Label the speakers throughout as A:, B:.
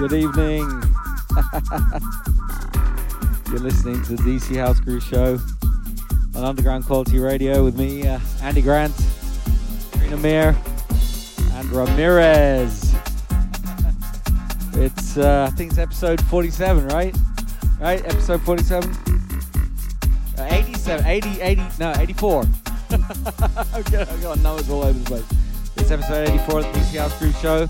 A: Good evening. You're listening to the DC House Crew Show on Underground Quality Radio with me, uh, Andy Grant, Trina Mir, and Ramirez. It's, uh, I think it's episode 47, right? Right? Episode 47? Uh, 87, 80, 80, no, 84. Okay, I've got numbers all over the place. It's episode 84 of the DC House Crew Show.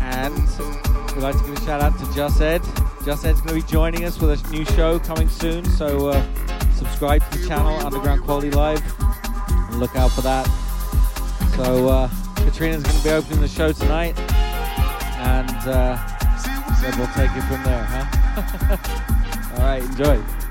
A: And we'd like to give a shout out to Just Ed. Just Ed's going to be joining us with a new show coming soon. So uh, subscribe to the channel, Underground Quality Live, and look out for that. So uh, Katrina's going to be opening the show tonight. And uh, then we'll take it from there, huh? All right, enjoy.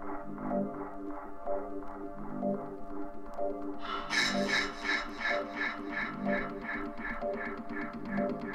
B: Thank you.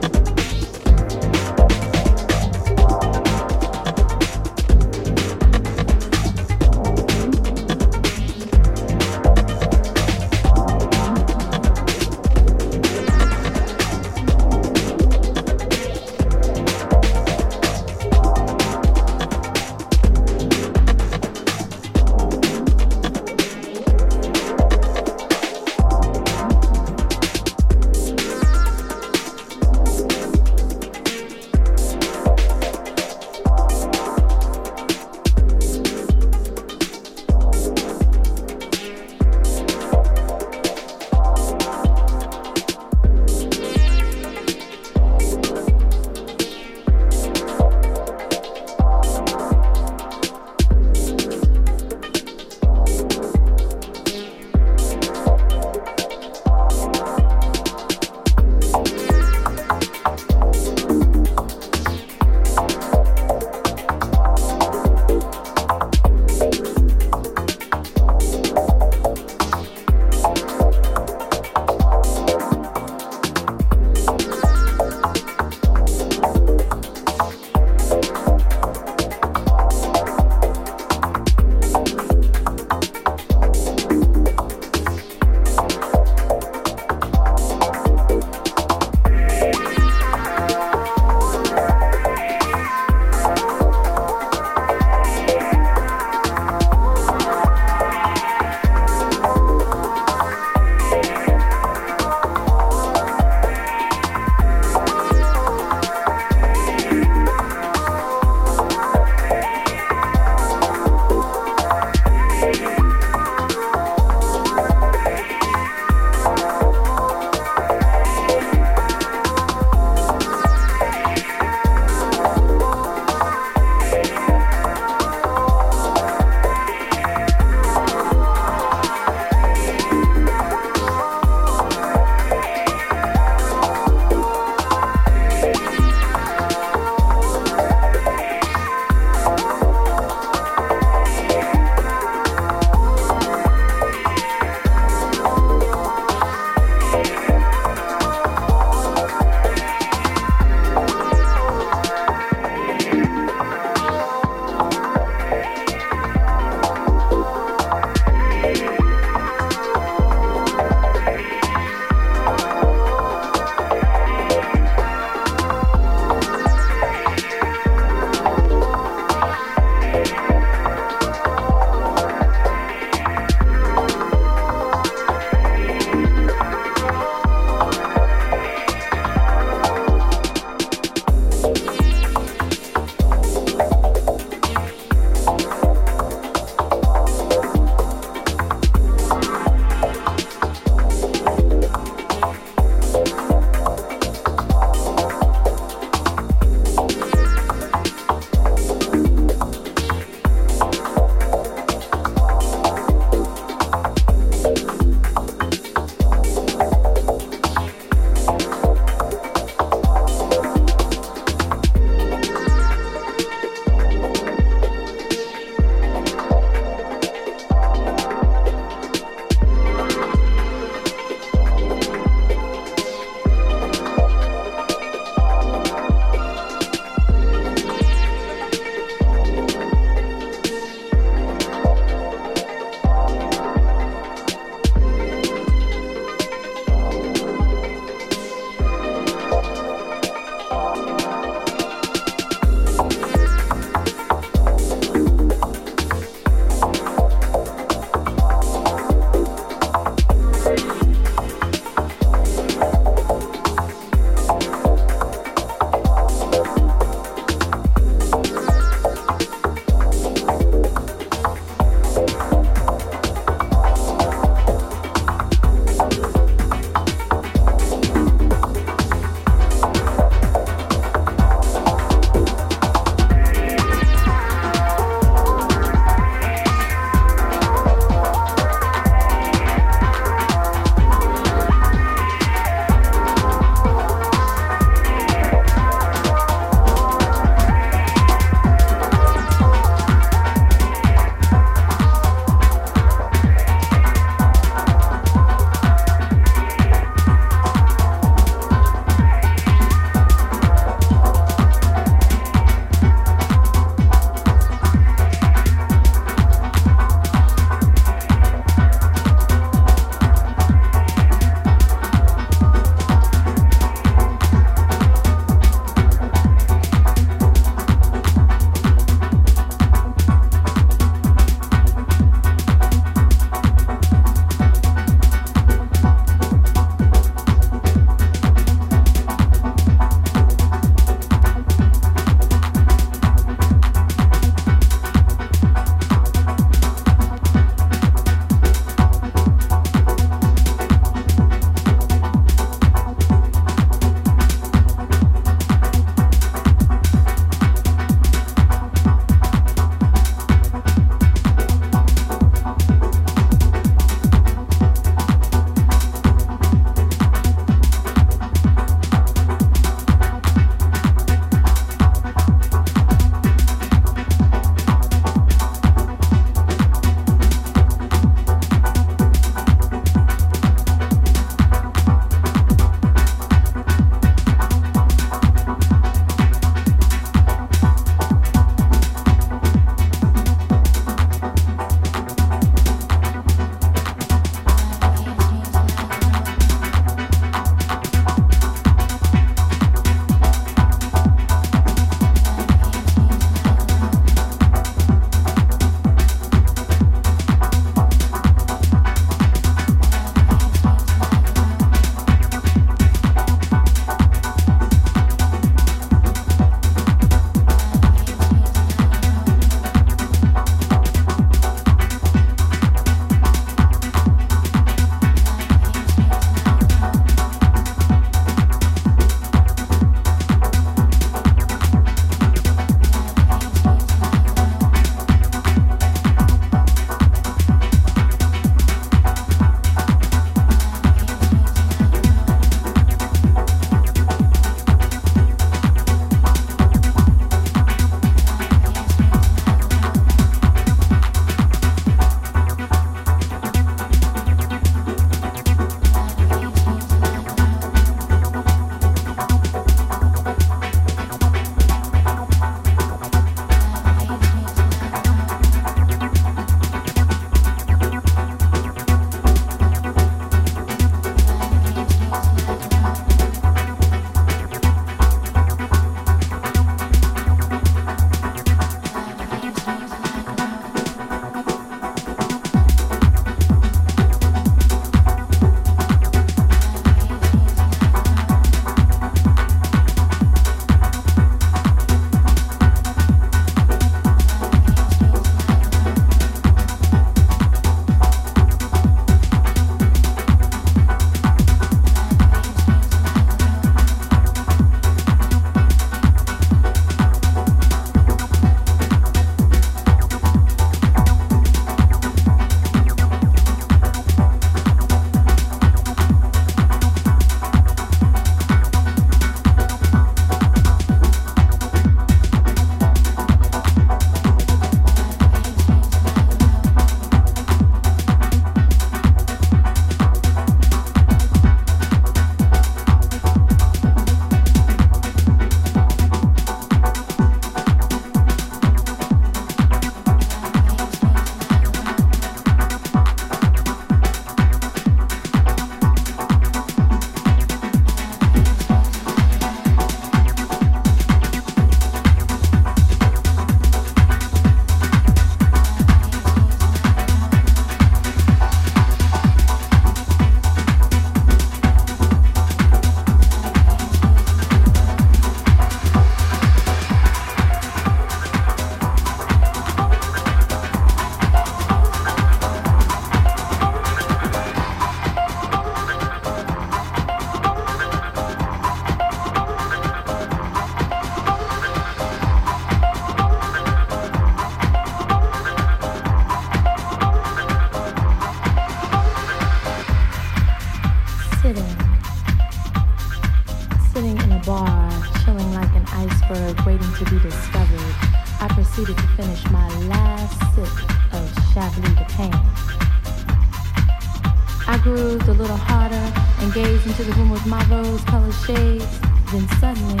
B: Gazed into the room with my rose-colored shades. Then suddenly,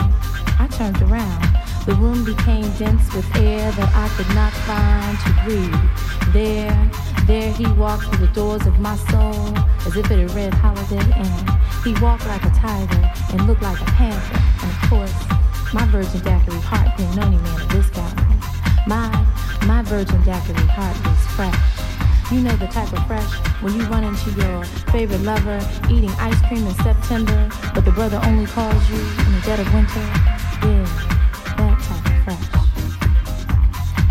B: I turned around. The room became dense with air that I could not find to breathe. There, there he walked through the doors of my soul as if it had read Holiday Inn. He walked like a tiger and looked like a panther. And of course, my virgin daiquiri heart didn't know any man of this caliber. My, my virgin daiquiri heart was fresh. You know the type of fresh when you run into your favorite lover eating ice cream in September, but the brother only calls you in the dead of winter? Yeah, that type of fresh.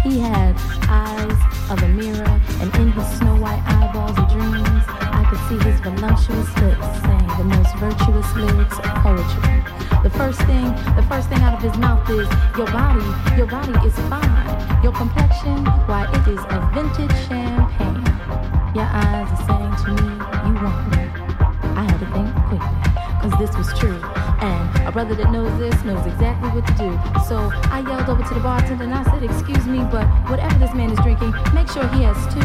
B: He had eyes of a mirror, and in his snow white eyeballs of dreams, I could see his voluptuous lips saying the most virtuous lyrics of poetry. The first thing, the first thing out of his mouth is, your body, your body is fine. Your complexion, why it is a vintage champagne. Your eyes are saying to me, you want me. I had to think quickly, cause this was true. And a brother that knows this knows exactly what to do. So I yelled over to the bartender and I said, Excuse me, but whatever this man is drinking, make sure he has two.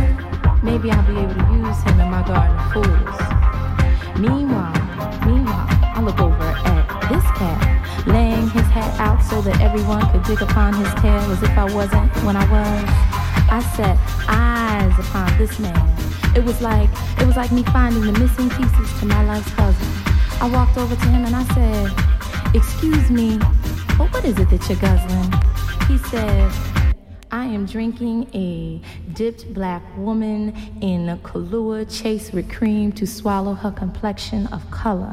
B: Maybe I'll be able to use him in my garden of. Meanwhile, meanwhile, I look over at this cat, laying his hat out so that everyone could dig upon his tail as if I wasn't when I was. I set eyes upon this man. It was like it was like me finding the missing pieces to my life's puzzle. I walked over to him and I said, Excuse me, but what is it that you're guzzling? He said, I am drinking a dipped black woman in a Kahlua chased with cream to swallow her complexion of color.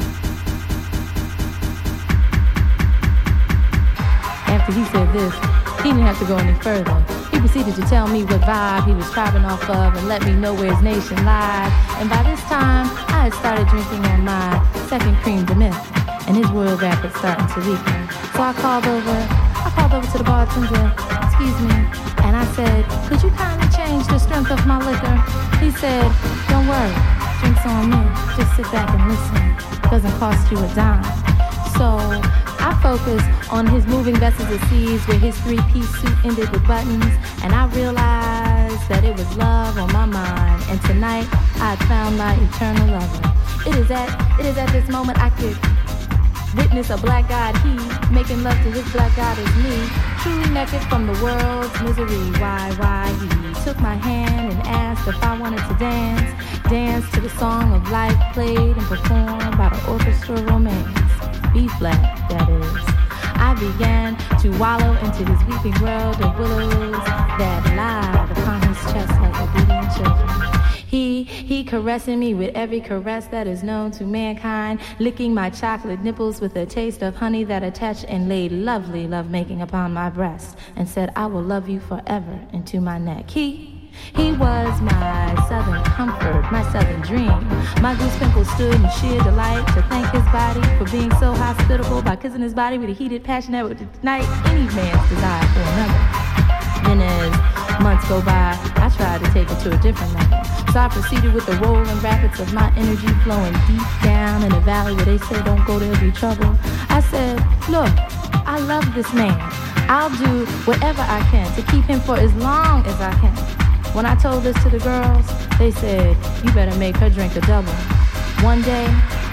B: After he said this, he didn't have to go any further. He proceeded to tell me what vibe he was tribing off of and let me know where his nation lied. And by this time, I had started drinking on my second crème de menthe, and his royal rapid starting to weaken. So I called over, I called over to the bartender, excuse me, and I said, could you kindly change the strength of my liquor? He said, don't worry, drinks on me, just sit back and listen. Doesn't cost you a dime. So I focused on his moving vessels of seas where his three-piece suit ended with buttons, and I realized that it was love on my mind. And tonight I found my eternal lover. It is at it is at this moment I could witness a black god he making love to his black god is me, truly naked from the world's misery. Why why he took my hand and asked if I wanted to dance, dance to the song of life played and performed by the orchestra romance. B flat, that is. I began to wallow into his weeping world of willows that lied upon his chest like obedient children. He, he caressing me with every caress that is known to mankind, licking my chocolate nipples with a taste of honey that attached and laid lovely lovemaking upon my breast, and said, I will love you forever into my neck. He, he was my southern comfort, my southern dream. My goose pimple stood in sheer delight to thank his body for being so hospitable by kissing his body with a heated passion that would ignite any man's desire for another. Then as months go by, I tried to take it to a different level. So I proceeded with the rolling rapids of my energy flowing deep down in the valley where they say don't go, there'll be trouble. I said, look, I love this man. I'll do whatever I can to keep him for as long as I can. When I told this to the girls, they said, you better make her drink a double. One day,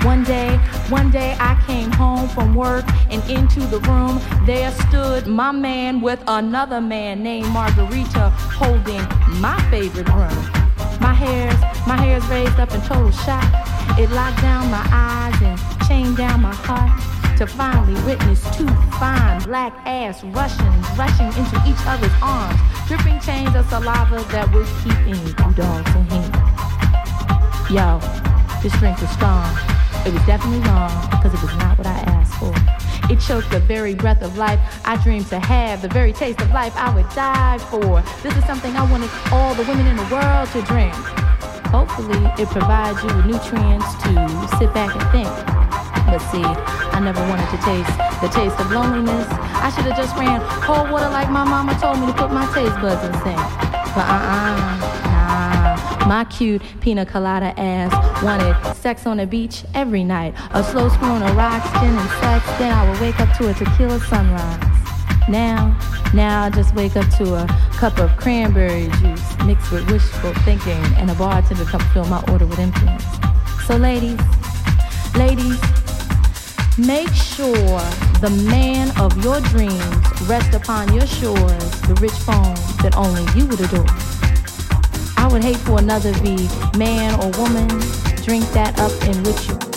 B: one day, one day I came home from work and into the room there stood my man with another man named Margarita holding my favorite room. My hair's, my hair's raised up in total shock. It locked down my eyes and chained down my heart to finally witness two fine black ass Russians rushing into each other's arms, dripping chains of saliva that would keep any two dogs in here. Yo, this drink was strong. It was definitely wrong because it was not what I asked for. It choked the very breath of life I dreamed to have, the very taste of life I would die for. This is something I wanted all the women in the world to drink. Hopefully, it provides you with nutrients to sit back and think. But see, I never wanted to taste the taste of loneliness. I should have just ran oh, cold water like my mama told me to put my taste buds in. But uh-uh. My cute pina colada ass wanted sex on the beach every night. A slow screw on a rocks, gin and sex, Then I would wake up to a tequila sunrise. Now, now I just wake up to a cup of cranberry juice mixed with wishful thinking and a bartender come fill my order with emptiness. So ladies, ladies, make sure the man of your dreams rests upon your shores the rich phone that only you would adore. I would hate for another be man or woman, drink that up in which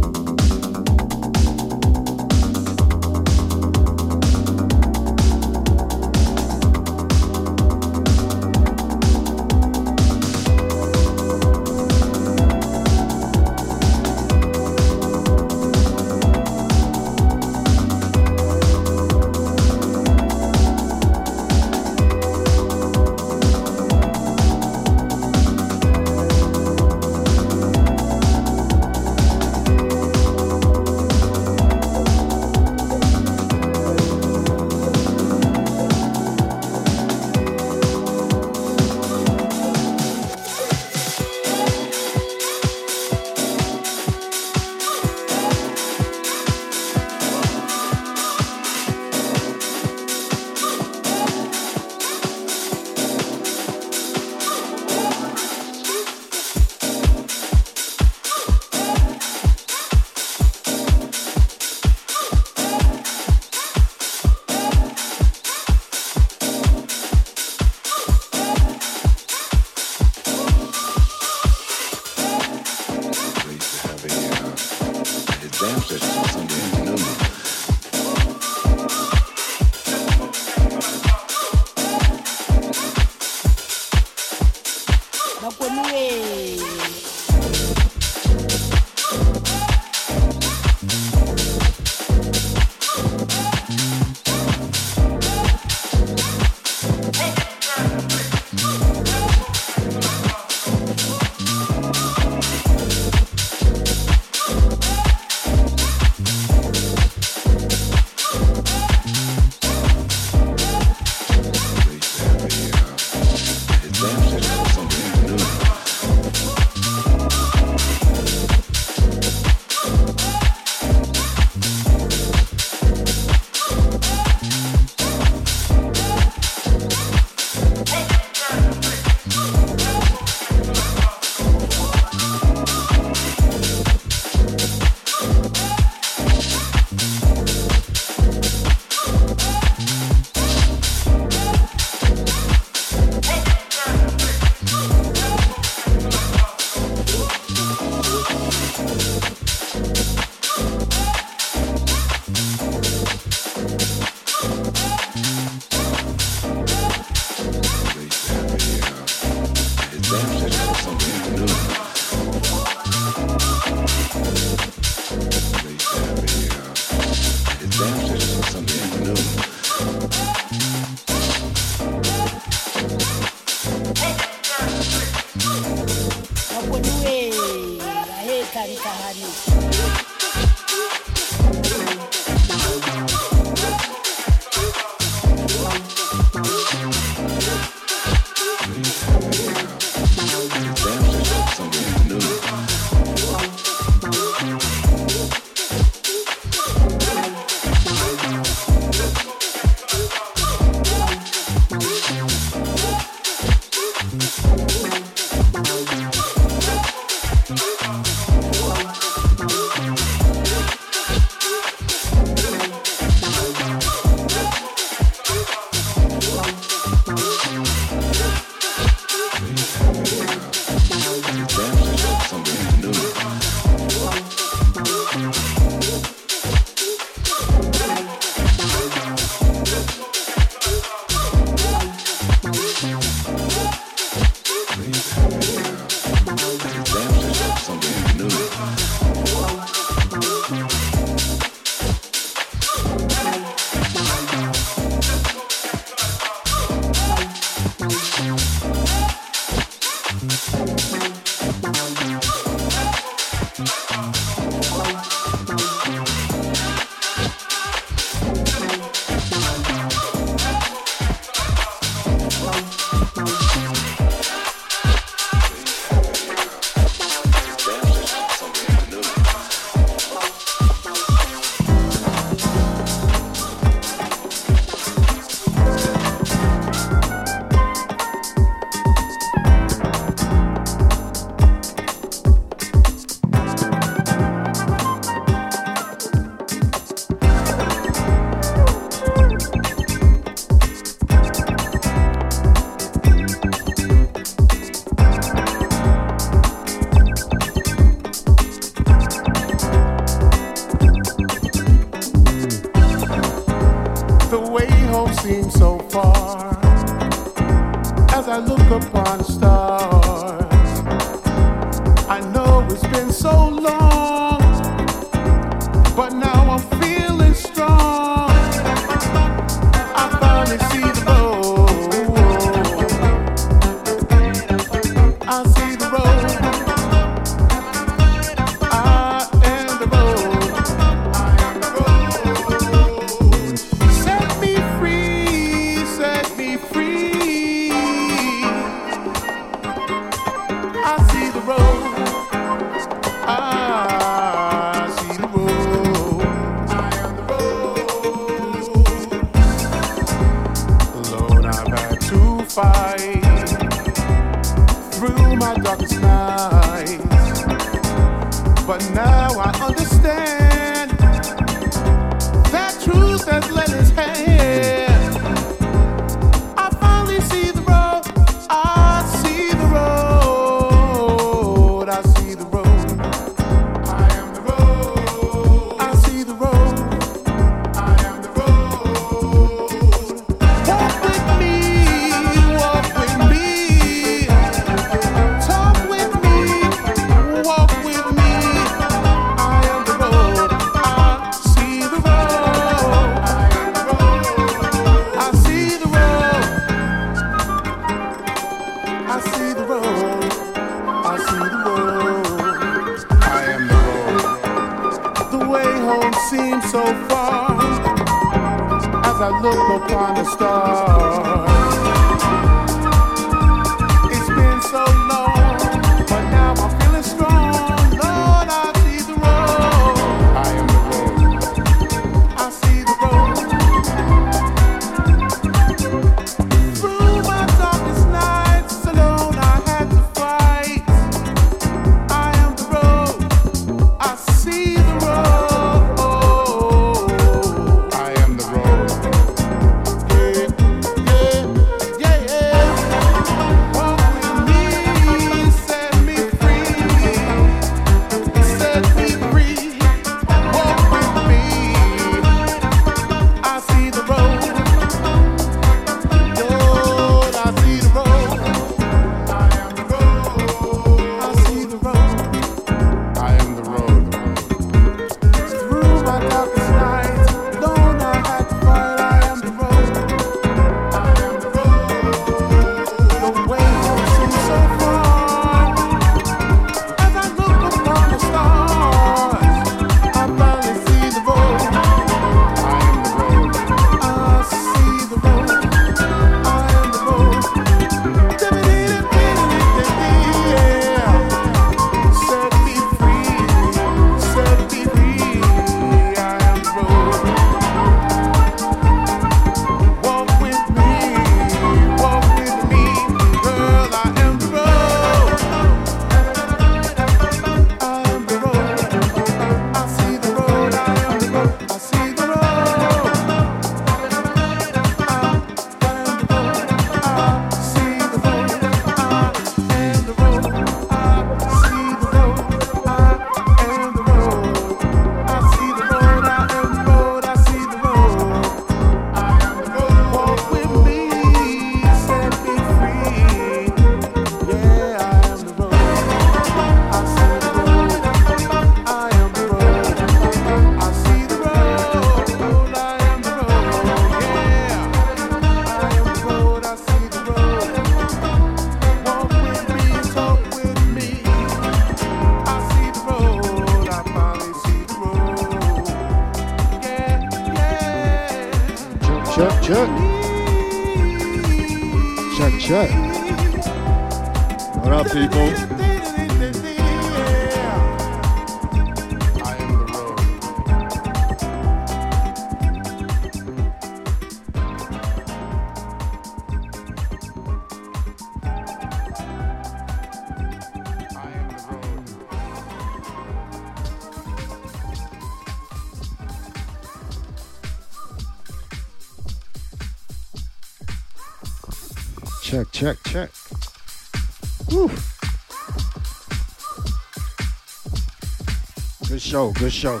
C: show, good show.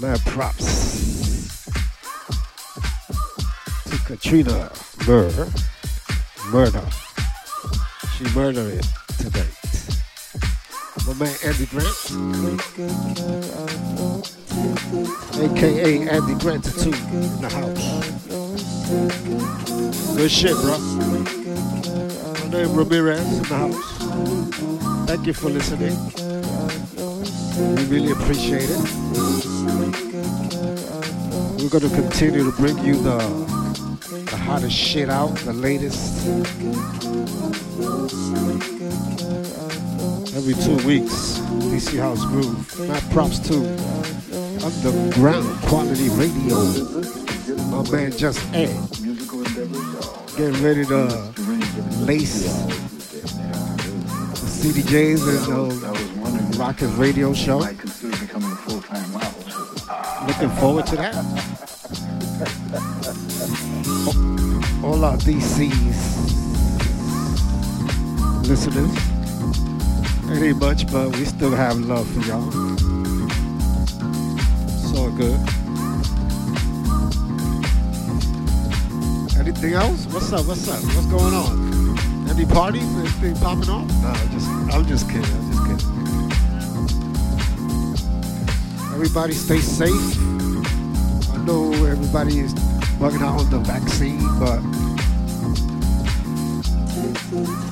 C: Mad props to Katrina Murr. Murder. She murdered it tonight. My man Andy Grant. AKA Andy Grant Tattoo in the house. Good shit, bro. Name Ramirez in the house. Thank you for listening. We really appreciate it. We're gonna continue to bring you the the hottest shit out, the latest. Every two weeks, DC House Groove. Not props to underground quality radio. My man just Ed. Getting ready to lace CDJs and the Rockets radio show. Looking forward to that. All our DCs listeners. It ain't much, but we still have love for y'all. It's all good. Anything else? What's up? What's up? What's going on? Any parties? Anything popping off? No, just I'm just kidding. I'm just kidding. Everybody stay safe. I know everybody is bugging out on the vaccine, but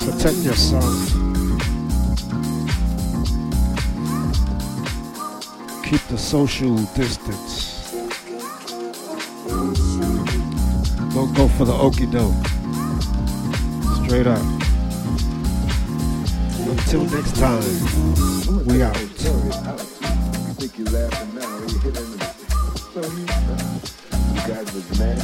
C: protect yourself. keep the social distance. Don't go for the okey doke. Straight up. Until next time, we out.
D: You guys there.